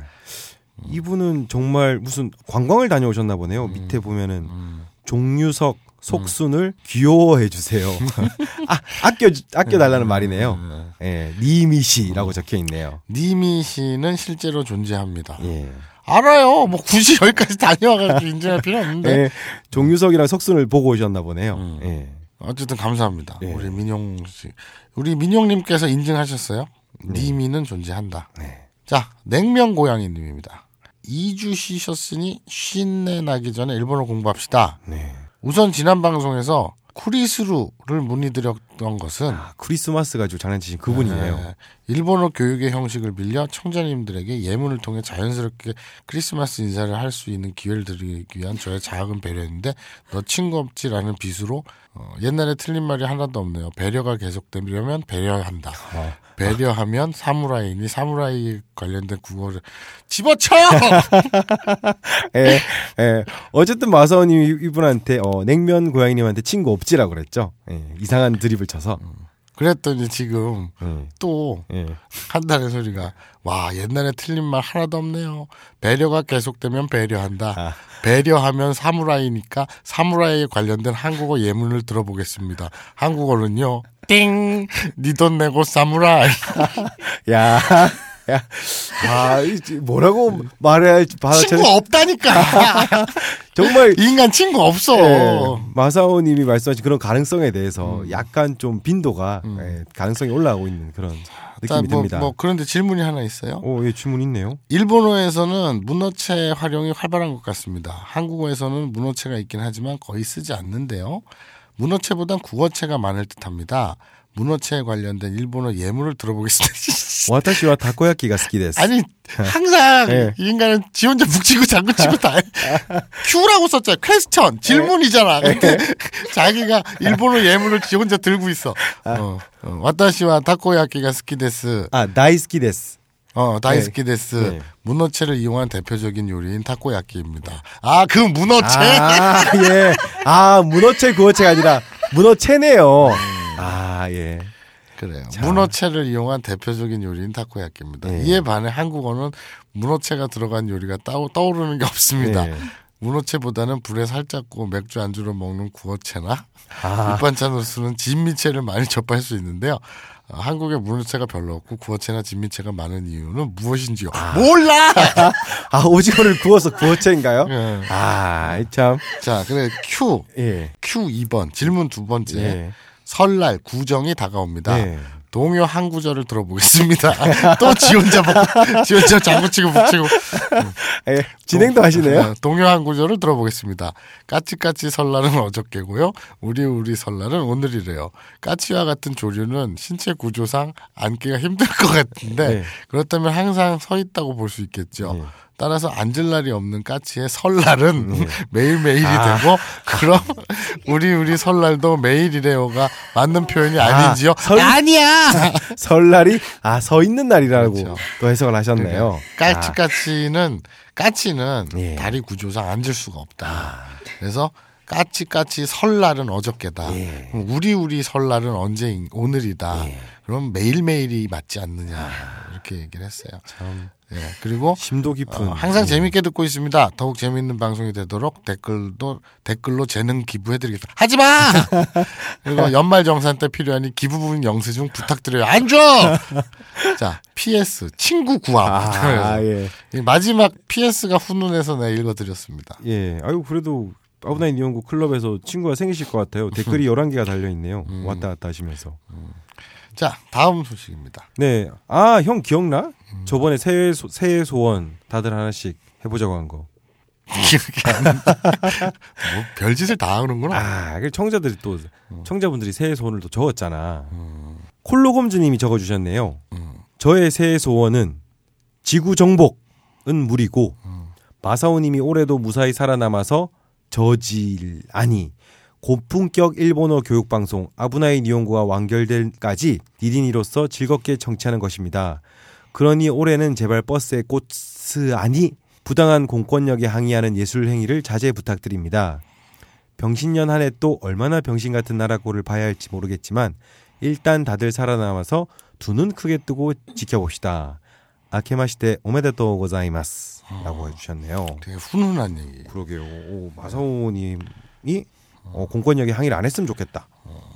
이분은 정말 무슨 관광을 다녀오셨나 보네요. 밑에 보면은 음. 종유석 속순을 귀여워해 주세요. 아, 아껴 아껴 달라는 말이네요. 예. 니미 씨라고 적혀 있네요. 니미 씨는 실제로 존재합니다. 예. 알아요. 뭐 굳이 여기까지 다녀와가지고 인정할 필요 없는데. 예. 종유석이랑 석순을 보고 오셨나 보네요. 음. 예. 어쨌든 감사합니다. 예. 우리 민용 씨. 우리 민용님께서 인증하셨어요. 니미는 존재한다. 네. 자, 냉면 고양이님입니다. 2주 쉬셨으니 쉰내 나기 전에 일본어 공부합시다. 네. 우선 지난 방송에서 쿠리스루를 문의드렸던 것은 아, 크리스마스 가지고 장난치신 그분이에요. 네, 일본어 교육의 형식을 빌려 청자님들에게 예문을 통해 자연스럽게 크리스마스 인사를 할 수 있는 기회를 드리기 위한 저의 작은 배려인데 너 친구 없지라는 비수로 어, 옛날에 틀린 말이 하나도 없네요. 배려가 계속되려면 배려한다. 어. 배려하면 사무라이니 사무라이 관련된 국어를 집어쳐. 예, 예. 어쨌든 마사오님 이분한테 어, 냉면 고양이님한테 친구 없지라고 그랬죠. 예, 이상한 드립을 쳐서. 그랬더니 지금 예, 또 예. 한다는 소리가 와 옛날에 틀린 말 하나도 없네요. 배려가 계속되면 배려한다. 아. 배려하면 사무라이니까 사무라이에 관련된 한국어 예문을 들어보겠습니다. 한국어는요. 띵! 니 돈 내고 사무라이. 야, 야, 아, 이제 뭐라고 말해야 할지 받아쳐. 친구 없다니까. 정말 인간 친구 없어. 예, 마사오 님이 말씀하신 그런 가능성에 대해서 음. 약간 좀 빈도가 예, 가능성이 올라가고 있는 그런 자, 느낌이 뭐, 듭니다. 뭐 그런데 질문이 하나 있어요. 오, 예, 주문 있네요. 일본어에서는 문어체 활용이 활발한 것 같습니다. 한국어에서는 문어체가 있긴 하지만 거의 쓰지 않는데요. 문어체보단 국어체가 많을 듯합니다. 문어체에 관련된 일본어 예문을 들어보겠습니다. 私はたこ焼きが好きです. 아니 항상 예. 이 인간은 지 혼자 북치고 장구치고 다 해. Q라고 썼잖아요. question 질문이잖아. 근데 자기가 일본어 예문을 지 혼자 들고 있어. 어, 어, 私はたこ焼きが好きです. 아, 大好きです. 어, 大好きです. 네. 문어체를 이용한 대표적인 요리인 타코야끼입니다. 아, 그 문어체? 아, 예. 아, 문어체 구어체가 아니라 문어체네요. 아, 예. 그래요. 문어체를 이용한 대표적인 요리인 타코야끼입니다. 네. 이에 반해 한국어는 문어체가 들어간 요리가 따, 떠오르는 게 없습니다. 네. 문어체보다는 불에 살짝 구워 맥주 안주로 먹는 구어체나 아, 밑반찬으로 쓰는 진미채를 많이 접할 수 있는데요. 어, 한국에 문어체가 별로 없고 구어체나 진미채가 많은 이유는 무엇인지요? 몰라! 아, 오징어를 구워서 구어체인가요? 예. 아, 참. 자, 그래 Q 예. Q 2번 질문 두 번째 예. 설날 구정이 다가옵니다. 네. 동요 한 구절을 들어보겠습니다. 또 지 혼자 복, 지 혼자 장구치고 북치고 예. 진행도 하시네요. 어, 동요 한 구절을 들어보겠습니다. 까치까치 설날은 어저께고요. 우리 우리 설날은 오늘이래요. 까치와 같은 조류는 신체 구조상 앉기가 힘들 것 같은데 네. 그렇다면 항상 서 있다고 볼 수 있겠죠. 네. 따라서 앉을 날이 없는 까치의 설날은 매일매일이 아. 되고 그럼 우리 우리 설날도 매일이래요가 맞는 표현이 아 닌지요? 설- 아니야. 설날이 아, 서 있는 날이라고 그렇죠. 또 해석을 하셨네요. 까치 까치는 까치는 예. 다리 구조상 앉을 수가 없다. 그래서 까치까치 설날은 어저께다. 예. 우리 우리 설날은 언제 오늘이다. 그럼 매일매일이 맞지 않느냐 이렇게 얘기를 했어요. 참 예. 그리고 심도 깊은 어, 항상 예. 재밌게 듣고 있습니다. 더욱 재밌는 방송이 되도록 댓글도 댓글로 재능 기부해드리겠습니다. 하지 마. 그리고 연말 정산 때 필요하니 기부 부분 영수증 부탁드려요. 안 줘. 자, PS 친구 구함. 아, 예. 이 마지막 PS가 훈훈해서 내가 읽어드렸습니다. 예. 아유, 그래도 아브나인 이용구 클럽에서 친구가 생기실 것 같아요. 댓글이 11개가 달려 있네요. 왔다 갔다 하시면서. 자, 다음 소식입니다. 네. 아, 형 기억나? 저번에 새해, 소, 새해 소원 다들 하나씩 해보자고 한 거. 기억이 안 나. 뭐 별짓을 다 하는구나. 아, 그 청자들이 또, 청자분들이 새해 소원을 또 적었잖아. 콜로검주님이 적어주셨네요. 저의 새해 소원은 지구 정복은 무리고, 마사오님이 올해도 무사히 살아남아서 저질, 아니, 고품격 일본어 교육 방송 아브나이 니온고가 완결될까지 디디니로서 즐겁게 청취하는 것입니다. 그러니 올해는 제발 버스의 꽃스 아니 부당한 공권력에 항의하는 예술 행위를 자제 부탁드립니다. 병신년 한 해 또 얼마나 병신 같은 나라고를 봐야 할지 모르겠지만 일단 다들 살아남아서 두 눈 크게 뜨고 지켜봅시다. 아케마시테 오메데토 고자이마스 라고 해주셨네요. 되게 훈훈한 얘기. 그러게요. 오, 마사오님이 어, 공권력에 항의를 안 했으면 좋겠다.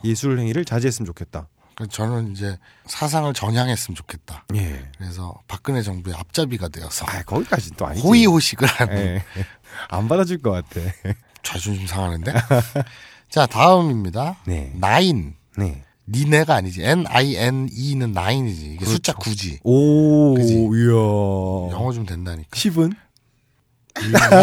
예술 행위를 자제했으면 좋겠다. 그래서 저는 이제 사상을 전향했으면 좋겠다. 예. 그래서 박근혜 정부의 앞잡이가 되어서 아 거기까지 또 아니지. 호의호식을 하는 예. 안 받아줄 것 같아. 자존심 상하는데. 자 다음입니다. 네. 나인. 네. 니네가 아니지. N I N E는 나인이지. 이게 그렇죠. 숫자 9지. 오, 그지? 이야. 영어 좀 된다니까. 10은?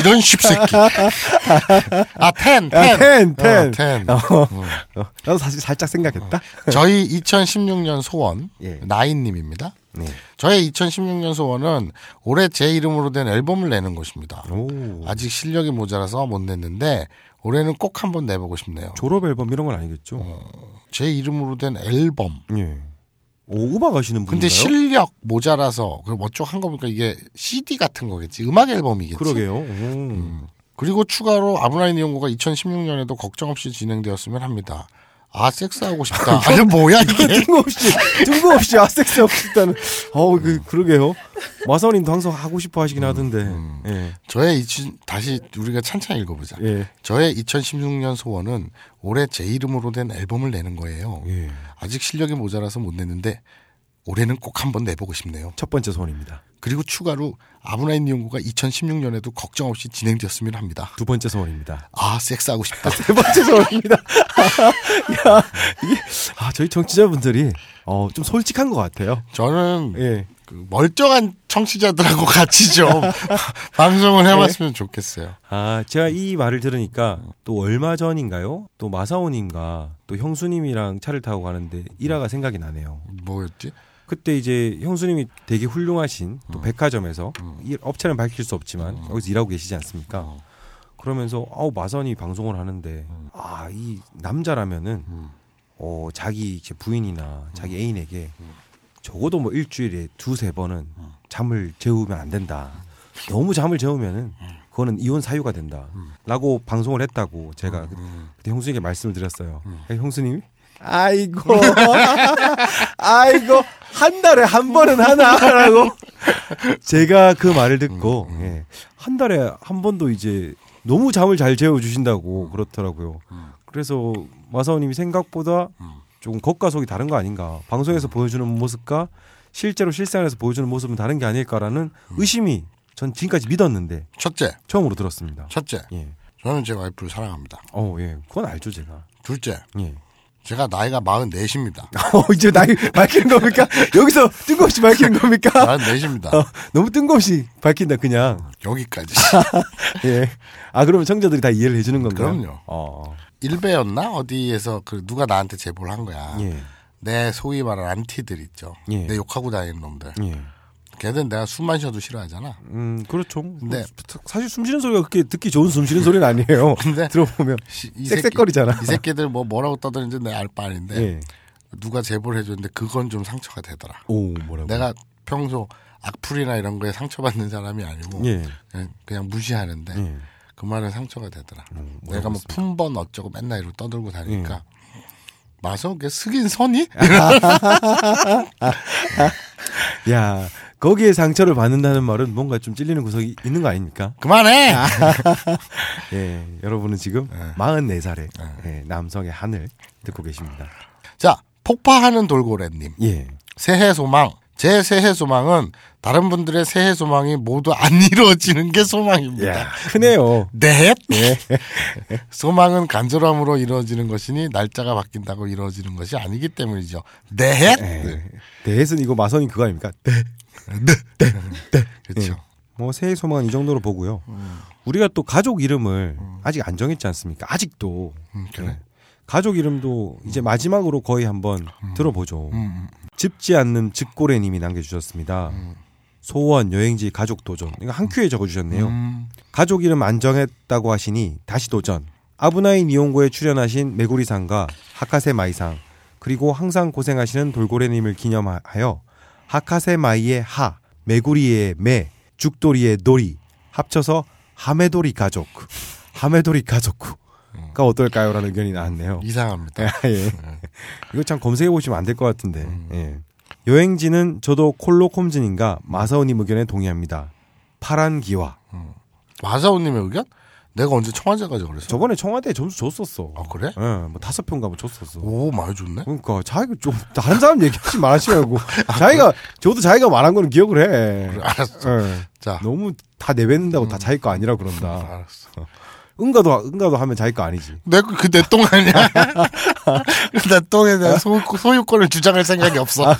이런 쉽새끼. 아, 텐, 아, 텐. 텐, 텐. 어, 텐. 어, 음. 어, 나도 사실 살짝 생각했다. 저희 2016년 소원 예. 나인님입니다. 네. 저의 2016년 소원은 올해 제 이름으로 된 앨범을 내는 것입니다. 오. 아직 실력이 모자라서 못 냈는데 올해는 꼭 한번 내보고 싶네요. 졸업 앨범 이런 건 아니겠죠? 제 이름으로 된 앨범. 예. 오, 음악 하시는 분인가요? 근데 실력 모자라서 그 어쩌고 한 거 보니까 이게 CD 같은 거겠지. 음악 앨범이겠지. 그러게요. 오. 그리고 추가로 아브라인 이용고가 2016년에도 걱정 없이 진행되었으면 합니다. 아 섹스하고 싶다. 아니 뭐야 이게? 뜬금없이 뜬금없이 아 섹스 하고 싶다는. 어, 그 그러게요. 마사오님도 항상 하고 싶어 하시긴 하던데. 예. 저의 2000 다시 우리가 찬찬히 읽어보자. 예. 저의 2016년 소원은 올해 제 이름으로 된 앨범을 내는 거예요. 예. 아직 실력이 모자라서 못 냈는데 올해는 꼭 한번 내보고 싶네요. 첫 번째 소원입니다. 그리고 추가로 아브라인 연구가 2016년에도 걱정 없이 진행되었으면 합니다. 두 번째 소원입니다. 아 섹스하고 싶다. 세 번째 소원입니다. 야, 이게 아, 저희 청취자분들이 어, 좀 솔직한 것 같아요. 저는 예. 그 멀쩡한 청취자들하고 같이 좀 방송을 해봤으면 좋겠어요. 아, 제가 이 말을 들으니까 또 얼마 전인가요? 또 마사오님과 또 형수님이랑 차를 타고 가는데 일화가 생각이 나네요. 뭐였지? 그때 이제 형수님이 되게 훌륭하신 또 백화점에서 이 업체는 밝힐 수 없지만 여기서 일하고 계시지 않습니까? 그러면서 아우 마선이 방송을 하는데 아 이 남자라면은 어 자기 이제 부인이나 자기 애인에게 적어도 뭐 일주일에 두세 번은 잠을 재우면 안 된다. 너무 잠을 재우면은 그거는 이혼 사유가 된다라고 방송을 했다고 제가 그때 형수님께 말씀을 드렸어요. 형수님이 아이고 아이고 한 달에 한 번은 하나라고 제가 그 말을 듣고 예, 한 달에 한 번도 이제 너무 잠을 잘 재워 주신다고 그렇더라고요. 그래서 마사오님이 생각보다 조금 겉과 속이 다른 거 아닌가 방송에서 보여주는 모습과 실제로 실생활에서 보여주는 모습은 다른 게 아닐까라는 의심이 전 지금까지 믿었는데 첫째, 처음으로 들었습니다. 첫째, 예. 저는 제 와이프를 사랑합니다. 어, 예. 그건 알죠, 제가. 둘째, 예. 제가 나이가 44입니다. 어, 이제 나이 밝히는 겁니까? 여기서 뜬금없이 밝히는 겁니까? 44입니다. 어, 너무 뜬금없이 밝힌다, 그냥. 여기까지. 예. 아, 그러면 청자들이 다 이해를 해주는 건가요? 그럼요. 어. 일베였나 어디에서 그 누가 나한테 제보를 한 거야. 예. 내 소위 말하는 안티들 있죠. 예. 내 욕하고 다니는 놈들. 예. 걔들 내가 숨만 쉬어도 싫어하잖아. 음, 그렇죠. 근데- 사실 숨 쉬는 소리가 그렇게 듣기 좋은 숨 쉬는 소리는 아니에요. 근데 들어보면. 시- 이 새끼- 쌕쌕거리잖아. 이 새끼들 뭐 뭐라고 떠드는지 내가 알 바 아닌데 예. 누가 제보를 해줬는데 그건 좀 상처가 되더라. 오, 뭐라고. 내가 평소 악플이나 이런 거에 상처받는 사람이 아니고 예. 그냥, 그냥 무시하는데 예. 그 말은 상처가 되더라. 음, 내가 뭐? 품번 어쩌고 맨날 이러고 떠들고 다니니까 예. 마서 그게 스긴 선이? 야, 거기에 상처를 받는다는 말은 뭔가 좀 찔리는 구석이 있는 거 아닙니까? 그만해. 예, 여러분은 지금 네. 44살의 예, 남성의 한을 듣고 계십니다. 자 폭파하는 돌고래님 예. 새해 소망. 제 새해 소망은 다른 분들의 새해 소망이 모두 안 이루어지는 게 소망입니다. 야, 크네요. 넷. 소망은 간절함으로 이루어지는 것이니 날짜가 바뀐다고 이루어지는 것이 아니기 때문이죠. 넷. 예. 대해는 이거 마선이 그거 아닙니까? 네. 그렇죠. 뭐 새해 소망은 이 정도로 보고요. 음. 우리가 또 가족 이름을 아직 안 정했지 않습니까? 아직도. 음, 그래. 예. 가족 이름도 이제 마지막으로 거의 한번 들어보죠. 음, 짚지 않는 즙고래님이 남겨주셨습니다. 소원, 여행지, 가족 도전. 이거 한 큐에 적어주셨네요. 음, 가족 이름 안 정했다고 하시니 다시 도전. 아브나인 이용고에 출연하신 메구리상과 하카세 마이상 그리고 항상 고생하시는 돌고래님을 기념하여 하카세 마이의 하, 메구리의 매, 죽돌이의 놀이 합쳐서 하메도리 가족, 하메도리 가족가 어떨까요?라는 의견이 나왔네요. 이상합니다. 예. 이거 참 검색해 보시면 안 될 것 같은데. 예. 여행지는 저도 콜로콤즈님과 마사오님 의견에 동의합니다. 파란 기와. 마사오님의 의견? 내가 언제 청와대 가자 그랬어? 저번에 청와대 점수 줬었어. 아 그래? 예, 뭐 다섯 평가 뭐 줬었어. 오 많이 좋네. 그러니까 자기가 좀 다른 사람 얘기하지 말으시라고. 자기가 저도 자기가 말한 거는 기억을 해. 그래, 알았어. 예. 자, 너무 다 내뱉는다고 다 자기 거 아니라 그런다. 알았어. 응가도 응가도 하면 자기 거 아니지. 내그내 똥 아니야? 내 똥에 대한 소, 소유권을 주장할 생각이 없어.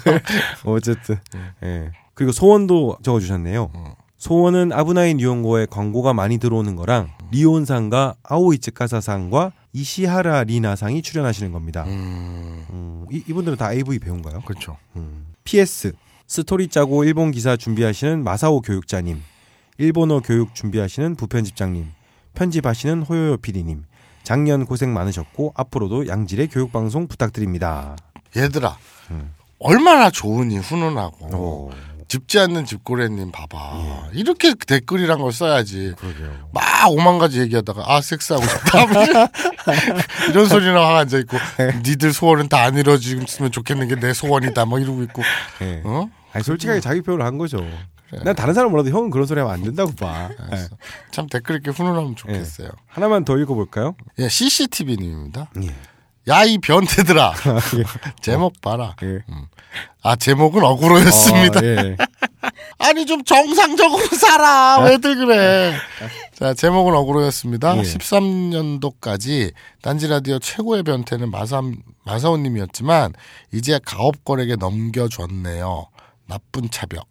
어쨌든 예. 그리고 소원도 적어주셨네요. 소원은 아브나이 니온고에 광고가 많이 들어오는 거랑 리온상과 아오이츠 카사상과 이시하라 리나상이 출연하시는 겁니다. 음, 음, 이, 이분들은 다 AV 배우인가요? 그렇죠. 음. PS 스토리 짜고 일본 기사 준비하시는 마사오 교육자님, 일본어 교육 준비하시는 부편집장님, 편집하시는 호요요 PD님, 작년 고생 많으셨고 앞으로도 양질의 교육 방송 부탁드립니다. 얘들아, 음. 얼마나 좋으니 훈훈하고 오, 짚지 않는 집고래님 봐봐. 이렇게 댓글이란 걸 써야지. 그러게요. 막 오만 가지 얘기하다가 아 섹스하고 싶다 이런 소리나 하고 앉아 있고 니들 소원은 다 안 이루어지면 좋겠는 게 내 소원이다 뭐 이러고 있고 예. 어 아니 솔직하게 자기 표현을 한 거죠. 난 다른 사람 몰라도 형은 그런 소리 하면 안 된다고 봐. 예. 참 댓글 이렇게 훈훈하면 좋겠어요. 하나만 더 읽어볼까요? 예, CCTV님입니다. 예. 야 이 변태들아. 제목 봐라. 예. 아 제목은 억울했습니다. 어, 예. 아니 좀 정상적으로 살아. 왜들 그래? 자 제목은 억울했습니다. 예. 13년도까지 딴지 라디오 최고의 변태는 마사, 마사오님이었지만 이제 가업걸에게 넘겨줬네요. 나쁜 차벽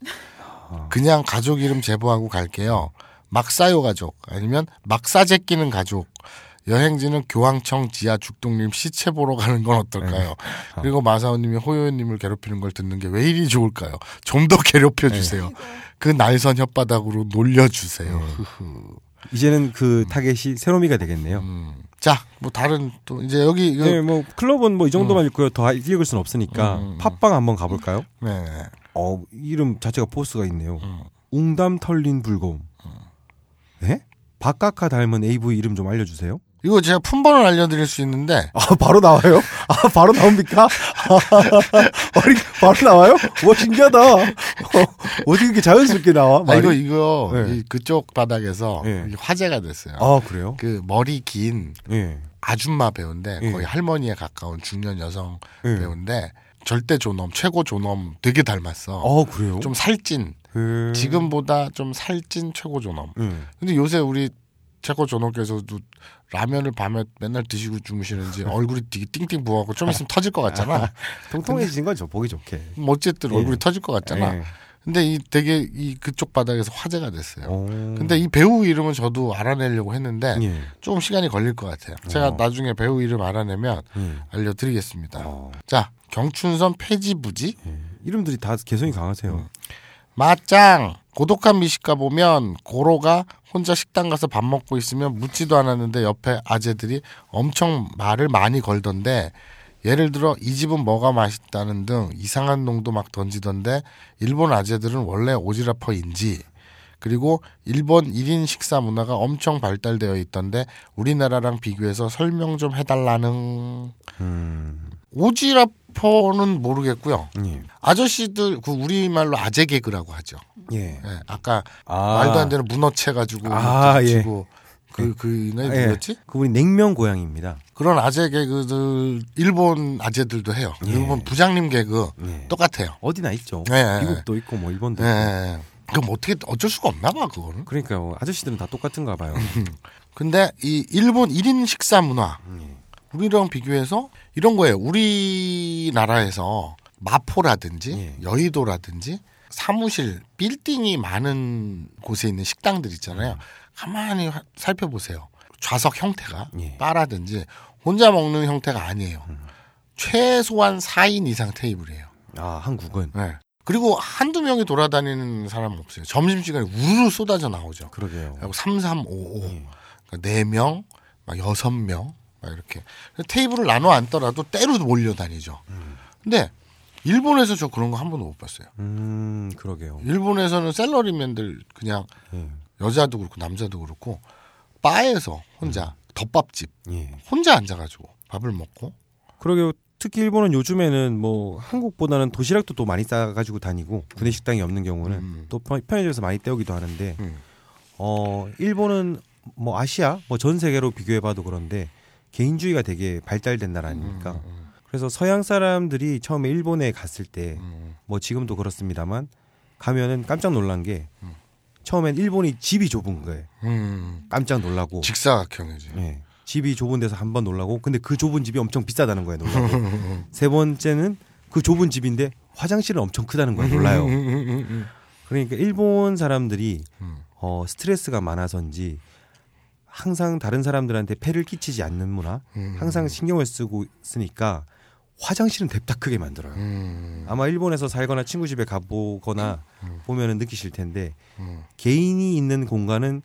그냥 가족 이름 제보하고 갈게요. 막사요 가족. 아니면 막사제 끼는 가족 여행지는 교황청 지하 죽동님 시체 보러 가는 건 어떨까요? 그리고 마사오님이 호요님을 괴롭히는 걸 듣는 게 왜 이리 좋을까요? 좀 더 괴롭혀 주세요. 그 날선 혓바닥으로 놀려 주세요. 흐흐. 이제는 그 타겟이 세로미가 되겠네요. 음. 자, 뭐 다른 또 이제 여기 이거 네, 뭐 클럽은 뭐 이 정도만 읽고요. 더 읽을 수는 없으니까 음. 팟빵 한번 가볼까요? 네. 어 이름 자체가 포스가 있네요. 음. 웅담 털린 불곰. 네? 박카카 닮은 AV 이름 좀 알려주세요. 이거 제가 품번을 알려드릴 수 있는데 아 바로 나와요? 아 바로 나옵니까? 아니 바로 나와요? 와 신기하다. 어, 어떻게 이렇게 자연스럽게 나와? 아? 이거 이거 네. 이 그쪽 바닥에서 네. 화제가 됐어요. 아 그래요? 그 머리 긴 예. 아줌마 배우인데 예. 거의 할머니에 가까운 중년 여성 예. 배우인데 절대 존엄 최고 존엄 되게 닮았어. 아 그래요? 좀 살찐 음. 지금보다 좀 살찐 최고 존엄. 음. 근데 요새 우리 최고 존엄께서도 라면을 밤에 맨날 드시고 주무시는지 얼굴이 되게 띵띵 부어갖고 좀 있으면 터질 것 같잖아. 통통해진 거죠 보기 좋게. 뭐 어쨌든 예. 얼굴이 터질 것 같잖아. 예. 근데 이 되게 이 그쪽 바닥에서 화제가 됐어요. 오. 근데 이 배우 이름은 저도 알아내려고 했는데 예. 조금 시간이 걸릴 것 같아요. 제가 어. 나중에 배우 이름 알아내면 예. 알려드리겠습니다. 어. 자, 경춘선 폐지부지 예. 이름들이 다 개성이 강하세요. 맞짱 고독한 미식가 보면 고로가 혼자 식당 가서 밥 먹고 있으면 묻지도 않았는데 옆에 아재들이 엄청 말을 많이 걸던데 예를 들어 이 집은 뭐가 맛있다는 등 이상한 놈도 막 던지던데 일본 아재들은 원래 오지라퍼인지 그리고 일본 1인 식사 문화가 엄청 발달되어 있던데 우리나라랑 비교해서 설명 좀 해달라는 음. 오지 라퍼는 모르겠고요. 예. 아저씨들 그 우리 말로 아재 개그라고 하죠. 예. 예, 아까 아. 말도 안 되는 문어채 가지고 아, 예. 고 그그 이네 예. 누구였지? 그분이 냉면 고양입니다. 그런 아재 개그들 일본 아재들도 해요. 예. 일본 부장님 개그 예. 똑같아요. 어디나 있죠. 예, 예, 미국도 있고 뭐 일본도 예. 있고. 예. 그럼 어떻게 어쩔 수가 없나 봐 그거는. 그러니까 뭐 아저씨들은 다 똑같은가 봐요. 근데 이 일본 1인 식사 문화 예. 우리랑 비교해서 이런 거예요. 우리나라에서 마포라든지 예. 여의도라든지 사무실 빌딩이 많은 곳에 있는 식당들 있잖아요. 가만히 화- 살펴보세요. 좌석 형태가 예. 바라든지 혼자 먹는 형태가 아니에요. 최소한 4인 이상 테이블이에요. 아 한국은 네. 그리고 한두 명이 돌아다니는 사람은 없어요. 점심시간에 우르르 쏟아져 나오죠. 그러게요. 그리고 3, 3, 5, 5. 예. 그러니까 4명, 막 6명, 막 이렇게. 테이블을 나눠 앉더라도 때로 몰려다니죠. 근데 일본에서 저 그런 거 한 번도 못 봤어요. 음 그러게요. 일본에서는 셀러리맨들 그냥 예. 여자도 그렇고 남자도 그렇고 바에서 혼자 덮밥집 예. 혼자 앉아가지고 밥을 먹고 그러게요. 특히 일본은 요즘에는 뭐 한국보다는 도시락도 또 많이 싸가지고 다니고 구내 식당이 없는 경우는 음. 또 편- 편의점에서 많이 때우기도 하는데 음. 어 일본은 뭐 아시아 뭐 전 세계로 비교해봐도 그런데 개인주의가 되게 발달된 나라 아닙니까? 음, 그래서 서양 사람들이 처음에 일본에 갔을 때뭐 음, 지금도 그렇습니다만 가면은 깜짝 놀란 게 처음엔 일본이 집이 좁은 거예요. 음. 깜짝 놀라고. 직사각형이지. 예. 집이 좁은 데서 한 번 놀라고 근데 그 좁은 집이 엄청 비싸다는 거예요 놀라고 세 번째는 그 좁은 집인데 화장실은 엄청 크다는 거예요 놀라요 그러니까 일본 사람들이 음. 어, 스트레스가 많아서인지 항상 다른 사람들한테 폐를 끼치지 않는 문화, 음. 항상 신경을 쓰고 있으니까 화장실은 뎁다 크게 만들어요. 음. 아마 일본에서 살거나 친구 집에 가보거나 보면은 느끼실 텐데 음. 개인이 있는 공간은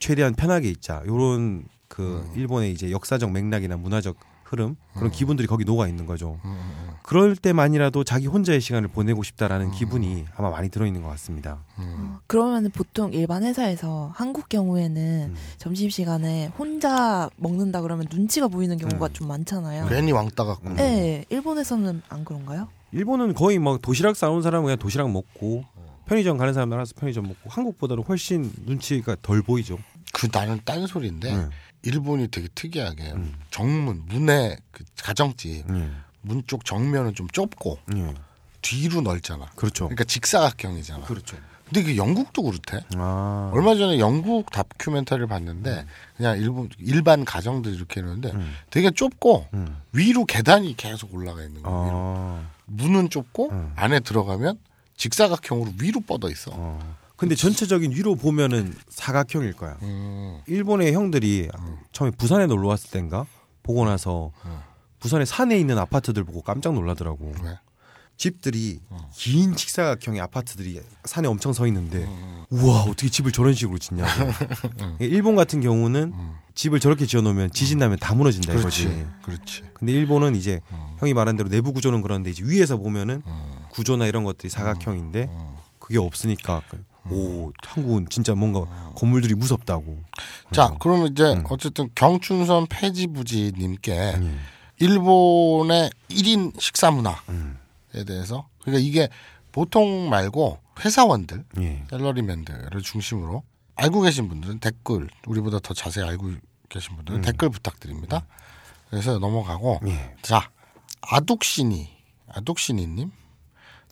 최대한 편하게 있자. 요런 그 음. 일본의 이제 역사적 맥락이나 문화적 흐름 그런 기분들이 거기 녹아 있는 거죠. 음. 그럴 때만이라도 자기 혼자의 시간을 보내고 싶다라는 기분이 아마 많이 들어 있는 것 같습니다. 음. 그러면 보통 일반 회사에서 한국 경우에는 음. 점심 시간에 혼자 먹는다 그러면 눈치가 보이는 경우가 음. 좀 많잖아요. 괜히 왕따 같고. 음. 네, 일본에서는 안 그런가요? 일본은 거의 뭐 도시락 싸온 사람은 그냥 도시락 먹고 편의점 가는 사람 알아서 편의점 먹고 한국보다는 훨씬 눈치가 덜 보이죠. 그 나는 딴 소리인데 음. 일본이 되게 특이하게 음. 정문 문의 그 가정집 음. 문쪽 정면은 좀 좁고 음. 뒤로 넓잖아. 그렇죠. 그러니까 직사각형이잖아. 그렇죠. 근데 그 영국도 그렇대. 아. 얼마 전에 영국 다큐멘터리를 봤는데 그냥 일본 일반 가정들 이렇게 해놓는데 음. 되게 좁고 음. 위로 계단이 계속 올라가 있는 거예요. 아. 문은 좁고 음. 안에 들어가면 직사각형으로 위로 뻗어 있어. 어. 근데 전체적인 위로 보면은 사각형일 거야. 음. 일본의 형들이 처음에 부산에 놀러 왔을 땐가 보고 나서 음. 부산에 산에 있는 아파트들 보고 깜짝 놀라더라고. 왜? 집들이 어. 긴 직사각형의 아파트들이 산에 엄청 서 있는데 음. 우와 어떻게 집을 저런 식으로 짓냐고. 일본 같은 경우는 집을 저렇게 지어놓으면 지진 나면 다 무너진다 음. 그렇지. 이거지. 그렇지. 근데 일본은 이제 음. 형이 말한 대로 내부 구조는 그런데 이제 위에서 보면은 구조나 이런 것들이 사각형인데 음. 그게 없으니까 오 한국은 진짜 뭔가 건물들이 무섭다고. 자, 그러면 이제 음. 어쨌든 경춘선 폐지부지님께 음. 일본의 1인 식사 문화에 음. 대해서 그러니까 이게 보통 말고 회사원들, 예. 셀러리맨들을 중심으로 알고 계신 분들은 댓글 우리보다 더 자세히 알고 계신 분들은 댓글 부탁드립니다. 그래서 넘어가고 음. 예. 자 아둑신이 아둑신이님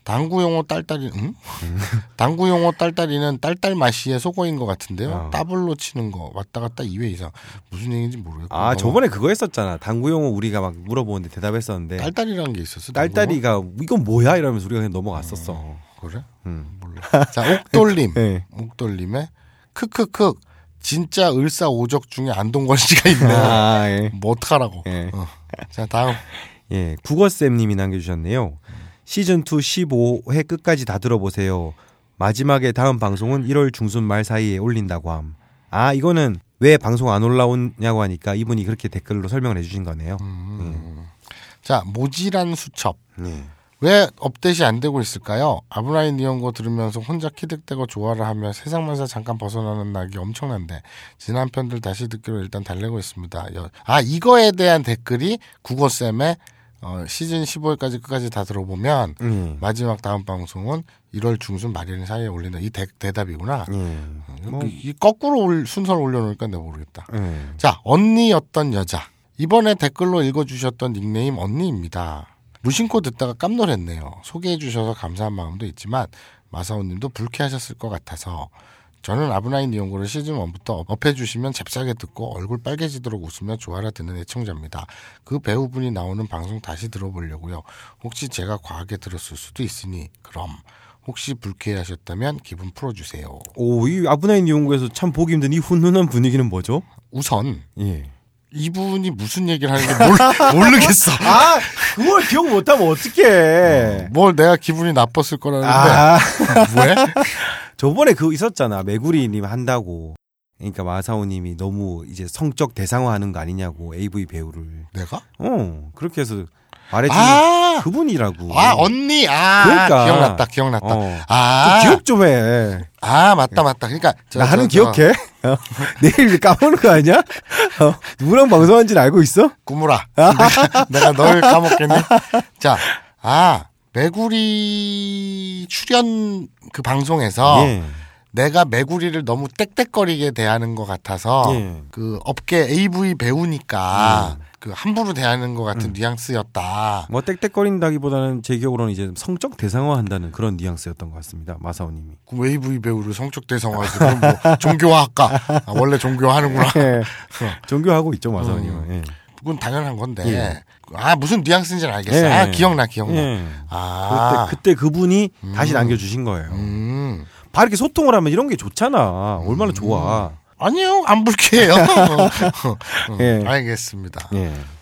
당구 용어 딸딸이 응? 당구 용어 딸딸이는 딸딸 마시의 속어인 것 같은데요. 어. 따블로 치는 거 왔다 갔다 2회 이상 무슨 얘기인지 모르겠고 아 저번에 그거 했었잖아. 당구 용어 우리가 막 물어보는데 대답했었는데 딸딸이라는 게 있었어. 딸딸이가 이건 뭐야 이러면서 우리가 그냥 넘어갔었어. 용어? 그래? 음. 몰라. 자 옥돌림 네. 옥돌림의 크크크 진짜 을사오적 중에 안동건 씨가 있네. 아 예. 뭐 어떡하라고. 예. 어. 자 다음 예, 국어쌤님이 남겨주셨네요. 시즌 2 15회 끝까지 다 들어보세요. 마지막에 다음 방송은 1월 중순 말 사이에 올린다고 함. 아 이거는 왜 방송 안 올라오냐고 하니까 이분이 그렇게 댓글로 설명을 해주신 거네요. 자 모질한 수첩 네. 왜 업데이트 안 되고 있을까요? 아브라인 니온고 들으면서 혼자 키득대고 좋아를 하며 세상만사 잠깐 벗어나는 낙이 엄청난데 지난 편들 다시 듣기로 일단 달래고 있습니다. 여- 아 이거에 대한 댓글이 국어쌤의 어, 시즌 15회까지 끝까지 다 들어보면 음. 마지막 다음 방송은 1월 중순 말일 사이에 올린다. 이 대, 대답이구나. 예. 뭐, 이, 이 거꾸로 올, 순서를 올려놓으니까 내가 모르겠다. 예. 자, 언니였던 여자. 이번에 댓글로 읽어주셨던 닉네임 언니입니다. 무심코 듣다가 깜놀했네요. 소개해주셔서 감사한 마음도 있지만 마사오님도 불쾌하셨을 것 같아서 저는 아브나인 이용고를 시즌 1부터 업해주시면 잽싸게 듣고 얼굴 빨개지도록 웃으며 좋아라 듣는 애청자입니다. 그 배우분이 나오는 방송 다시 들어보려고요. 혹시 제가 과하게 들었을 수도 있으니 그럼 혹시 불쾌하셨다면 기분 풀어주세요. 오, 이 아브나인 연구에서 참 보기 힘든 이 훈훈한 분위기는 뭐죠? 우선 예. 이분이 무슨 얘기를 하는지 몰, 모르 겠어. 아, 그걸 기억 못하면 어떡해. 뭘 내가 기분이 나빴을 거라는데 아, 왜? 저번에 그거 있었잖아. 메구리님 한다고. 그러니까 마사오님이 너무 이제 성적 대상화하는 거 아니냐고 AV 배우를. 내가? 어 그렇게 해서 말해주는 아, 그분이라고. 아 언니, 아 그러니까. 기억났다, 기억났다. 어. 아, 좀 기억 좀 해. 아 맞다, 맞다. 그러니까 저, 나는 저, 저, 기억해. 어, 내일 까먹는 거 아니야? 어, 누구랑 방송한지는 알고 있어? 꾸물아, 내가, 내가 널 까먹겠니? 자, 아 메구리 출연 그 방송에서 예. 내가 메구리를 너무 땡땡거리게 대하는 것 같아서 예. 그 업계 AV 배우니까 음. 그 함부로 대하는 것 같은 뉘앙스였다. 뭐 땡땡거린다기보다는 제 기억으로는 이제 성적 대상화한다는 그런 뉘앙스였던 것 같습니다. 마사오님이. 그 AV 배우를 성적 대상화해서 그럼 뭐 종교화할까? 아, 원래 종교화하는구나. 예. 종교하고 있죠 마사오님은. 예. 그건 당연한 건데. 예. 아 무슨 뉘앙스인지는 알겠어. 예. 아 기억나 기억나. 예. 아 그때 그때 그분이 다시 남겨주신 거예요. 음. 다 이렇게 소통을 하면 이런 게 좋잖아. 얼마나 좋아. 아니요, 안 불쾌해요. 음, 예. 알겠습니다.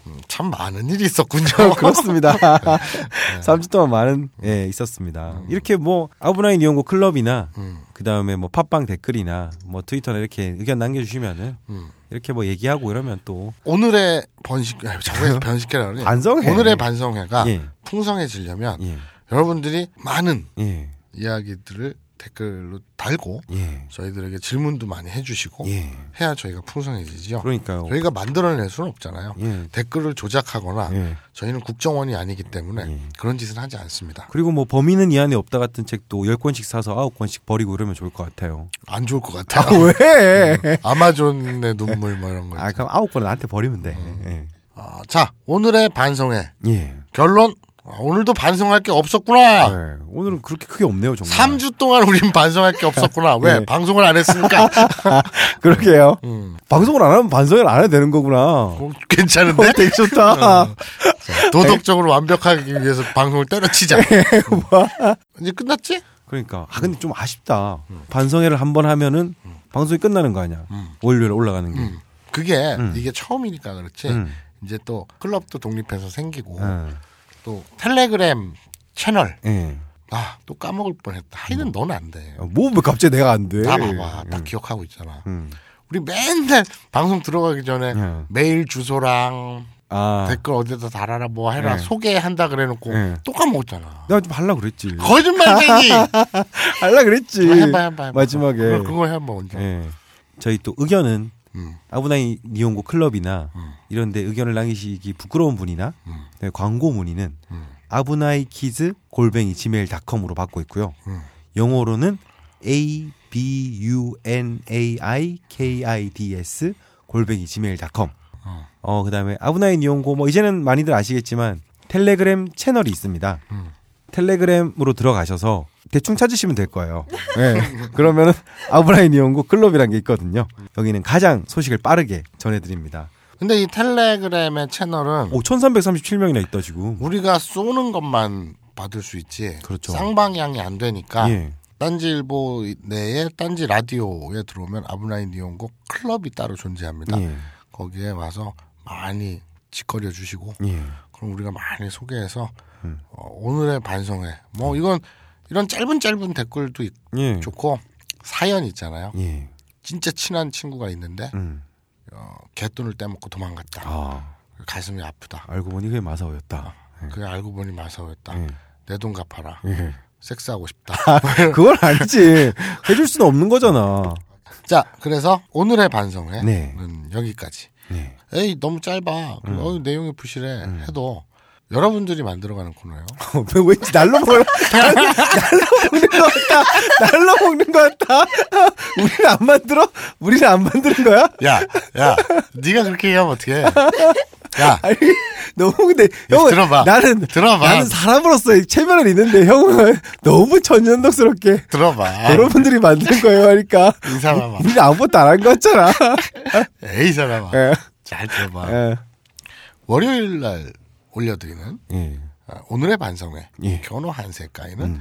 예. 음, 참 많은 일이 있었군요. 그렇습니다. 3주 동안 많은 예 있었습니다. 이렇게 뭐 아브나인 이용고 클럽이나 음, 그 다음에 뭐 팟빵 댓글이나 뭐 트위터나 이렇게 의견 남겨주시면은 음. 이렇게 뭐 얘기하고 이러면 또 오늘의 번식, 번식회라 그러네. 반성회. 오늘의 반성회가 예. 풍성해지려면 예. 여러분들이 많은 예. 이야기들을 댓글로 달고 예. 저희들에게 질문도 많이 해주시고 예. 해야 저희가 풍성해지죠. 그러니까요. 저희가 만들어낼 수는 없잖아요. 예. 댓글을 조작하거나 예. 저희는 국정원이 아니기 때문에 예. 그런 짓은 하지 않습니다. 그리고 뭐 범인은 이 안에 없다 같은 책도 10권씩 사서 9권씩 버리고 이러면 좋을 것 같아요. 안 좋을 것 같아요. 왜? 아마존의 눈물 뭐 이런 거. 아, 그럼 9권은 나한테 버리면 돼. 음. 아, 자 오늘의 반성회. 결론 아, 오늘도 반성할 게 없었구나. 네. 오늘은 그렇게 크게 없네요, 정말. 3주 동안 우린 반성할 게 없었구나. 왜? 네. 방송을 안 했으니까. 그러게요. 음, 방송을 안 하면 반성을 안 해도 되는 거구나. 어, 괜찮은데? 어, 되게 좋다. 자, 도덕적으로 완벽하기 위해서 방송을 때려치자. 네, 음. 이제 끝났지? 그러니까 아 근데 좀 아쉽다. 반성회를 한 번 하면은 방송이 끝나는 거 아니야. 음. 월요일 올라가는 게. 음. 그게 음. 이게 처음이니까 그렇지. 음. 이제 또 클럽도 독립해서 생기고 예. 또 텔레그램 채널 예. 아 또 까먹을 뻔했다. 하여는 넌 안 돼. 뭐 왜 갑자기 내가 안 돼? 나 봐봐. 다 음. 기억하고 있잖아. 음. 우리 맨날 방송 들어가기 전에 예. 메일 주소랑 아. 댓글 어디다 달아라 뭐 해라 네. 소개한다 그래놓고 네. 또 까먹었잖아. 내가 좀 할라 그랬지. 거짓말쟁이. 할라 그랬지. 해봐 해봐 해봐. 마지막에. 그거, 그거 해봐 먼저. 예. 저희 또 의견은 음. 아브나이 니온고 클럽이나 음. 이런데 의견을 남기시기 부끄러운 분이나 음. 네, 광고 문의는 음. 아브나이 키즈 골뱅이 gmail.com으로 받고 있고요. 음. 영어로는 a b u n a i k i d s 골뱅이 gmail.com. 어. 어 그다음에 아브나이 니온고 뭐 이제는 많이들 아시겠지만 텔레그램 채널이 있습니다. 음. 텔레그램으로 들어가셔서 대충 찾으시면 될 거예요. 네. 그러면은 아브라인 이용고 클럽이란 게 있거든요. 여기는 가장 소식을 빠르게 전해드립니다. 근데 이 텔레그램의 채널은 오, 1337명이나 있다 지금. 우리가 쏘는 것만 받을 수 있지. 그렇죠. 쌍방향이 안 되니까 예. 딴지일보 내에 딴지 라디오에 들어오면 아브나인 니온고 클럽이 따로 존재합니다. 예. 거기에 와서 많이 짓거려 주시고 예. 그럼 우리가 많이 소개해서 음. 어, 오늘의 반성회 뭐 이건 이런 짧은 짧은 댓글도 있- 예. 좋고 사연 있잖아요. 예. 진짜 친한 친구가 있는데 음. 어, 개돈을 떼먹고 도망갔다. 아, 가슴이 아프다. 알고 보니 그게 마사오였다. 그게 알고 보니 마사오였다. 예. 내돈 갚아라. 예. 섹스하고 싶다. 그건 아니지. 해줄 수는 없는 거잖아. 자, 그래서 오늘의 반성회는 네. 여기까지. 네. 에이 너무 짧아. 음. 어, 내용이 부실해. 해도 여러분들이 만들어가는 코너예요. 왜 왠지 날로 먹 날로 먹는 것 같다. 날로 먹는 것 같다. 우리는 안 만들어? 우리는 안 만드는 거야? 야, 야, 네가 그렇게 얘기하면 어떡해? 야, 아니 너무 근데 형은 들어봐. 나는 들어봐. 나는 사람으로서의 체면은 있는데 형은 너무 천연덕스럽게 들어봐. 여러분들이 만든 거예요 하니까 이 사람아. 우리는 아무것도 안 한 거 같잖아. 에이, 이 사람아. 예. 잘 들어봐. 예. 월요일 날 올려드리는 예. 아, 오늘의 반성회 예. 견호 한세가이는 음.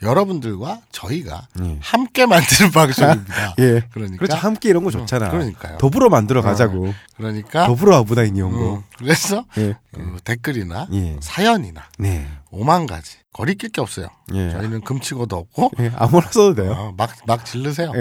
여러분들과 저희가 예. 함께 만드는 방송입니다. 예. 그러니까 그렇죠. 함께 이런 거 좋잖아. 음, 그러니까요. 더불어 만들어 가자고. 그러니까 더불어 아부다인 이온 음, 거. 그래서 예. 어, 댓글이나 예. 사연이나 네. 오만 가지 거리낄 게 없어요. 예. 저희는 금치고도 없고 예. 아무나 써도 돼요. 어, 막, 막 질르세요.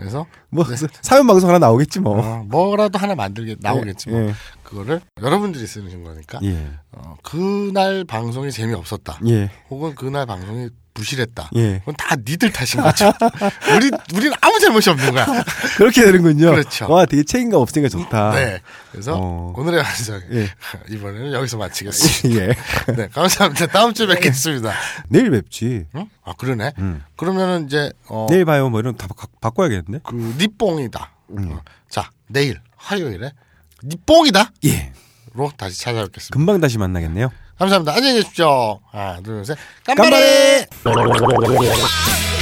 예. 그래서 뭐 사연 방송 하나 나오겠지 뭐. 어, 뭐라도 하나 만들게 나오겠지 뭐. 예. 그거를 여러분들이 쓰는 거니까 예. 어, 그날 방송이 재미없었다. 예. 혹은 그날 방송이 부실했다. 예. 그건 다 니들 탓인 거죠. 우리 우리는 아무 잘못이 없는 거야. 그렇게 되는군요. 그렇죠. 와, 되게 책임감 없으니까 좋다. 네. 그래서 어. 오늘의 방송 예. 이번에는 여기서 마치겠습니다. 예. 네, 감사합니다. 다음 주에 뵙겠습니다. 내일 뵙지. 응? 아 그러네. 음. 그러면은 이제 어, 내일 봐요. 뭐 이런 거다 바, 바꿔야겠는데? 그 니뽕이다. 음. 어, 자 내일 화요일에 니뽕이다로 예. 다시 찾아뵙겠습니다. 금방 다시 만나겠네요. 감사합니다. 안녕히 계십시오. 하나 둘 셋. 깜빡이! 깜빡이!